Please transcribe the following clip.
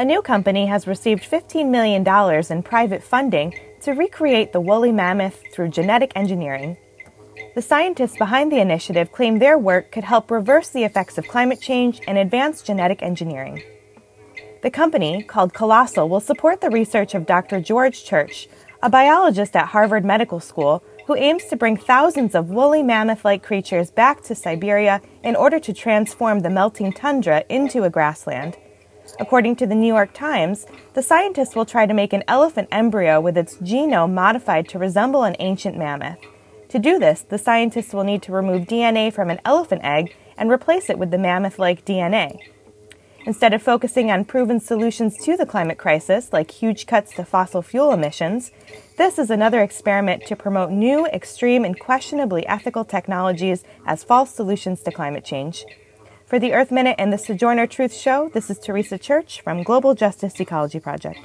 A new company has received $15 million in private funding to recreate the woolly mammoth through genetic engineering. The scientists behind the initiative claim their work could help reverse the effects of climate change and advance genetic engineering. The company, called Colossal, will support the research of Dr. George Church, a biologist at Harvard Medical School who aims to bring thousands of woolly mammoth like creatures back to Siberia in order to transform the melting tundra into a grassland. According to the New York Times, the scientists will try to make an elephant embryo with its genome modified to resemble an ancient mammoth. To do this, the scientists will need to remove DNA from an elephant egg and replace it with the mammoth like DNA. Instead of focusing on proven solutions to the climate crisis, like huge cuts to fossil fuel emissions, this is another experiment to promote new, extreme, and questionably ethical technologies as false solutions to climate change. For the Earth Minute and the Sojourner Truth Show, this is Teresa Church from Global Justice Ecology Project.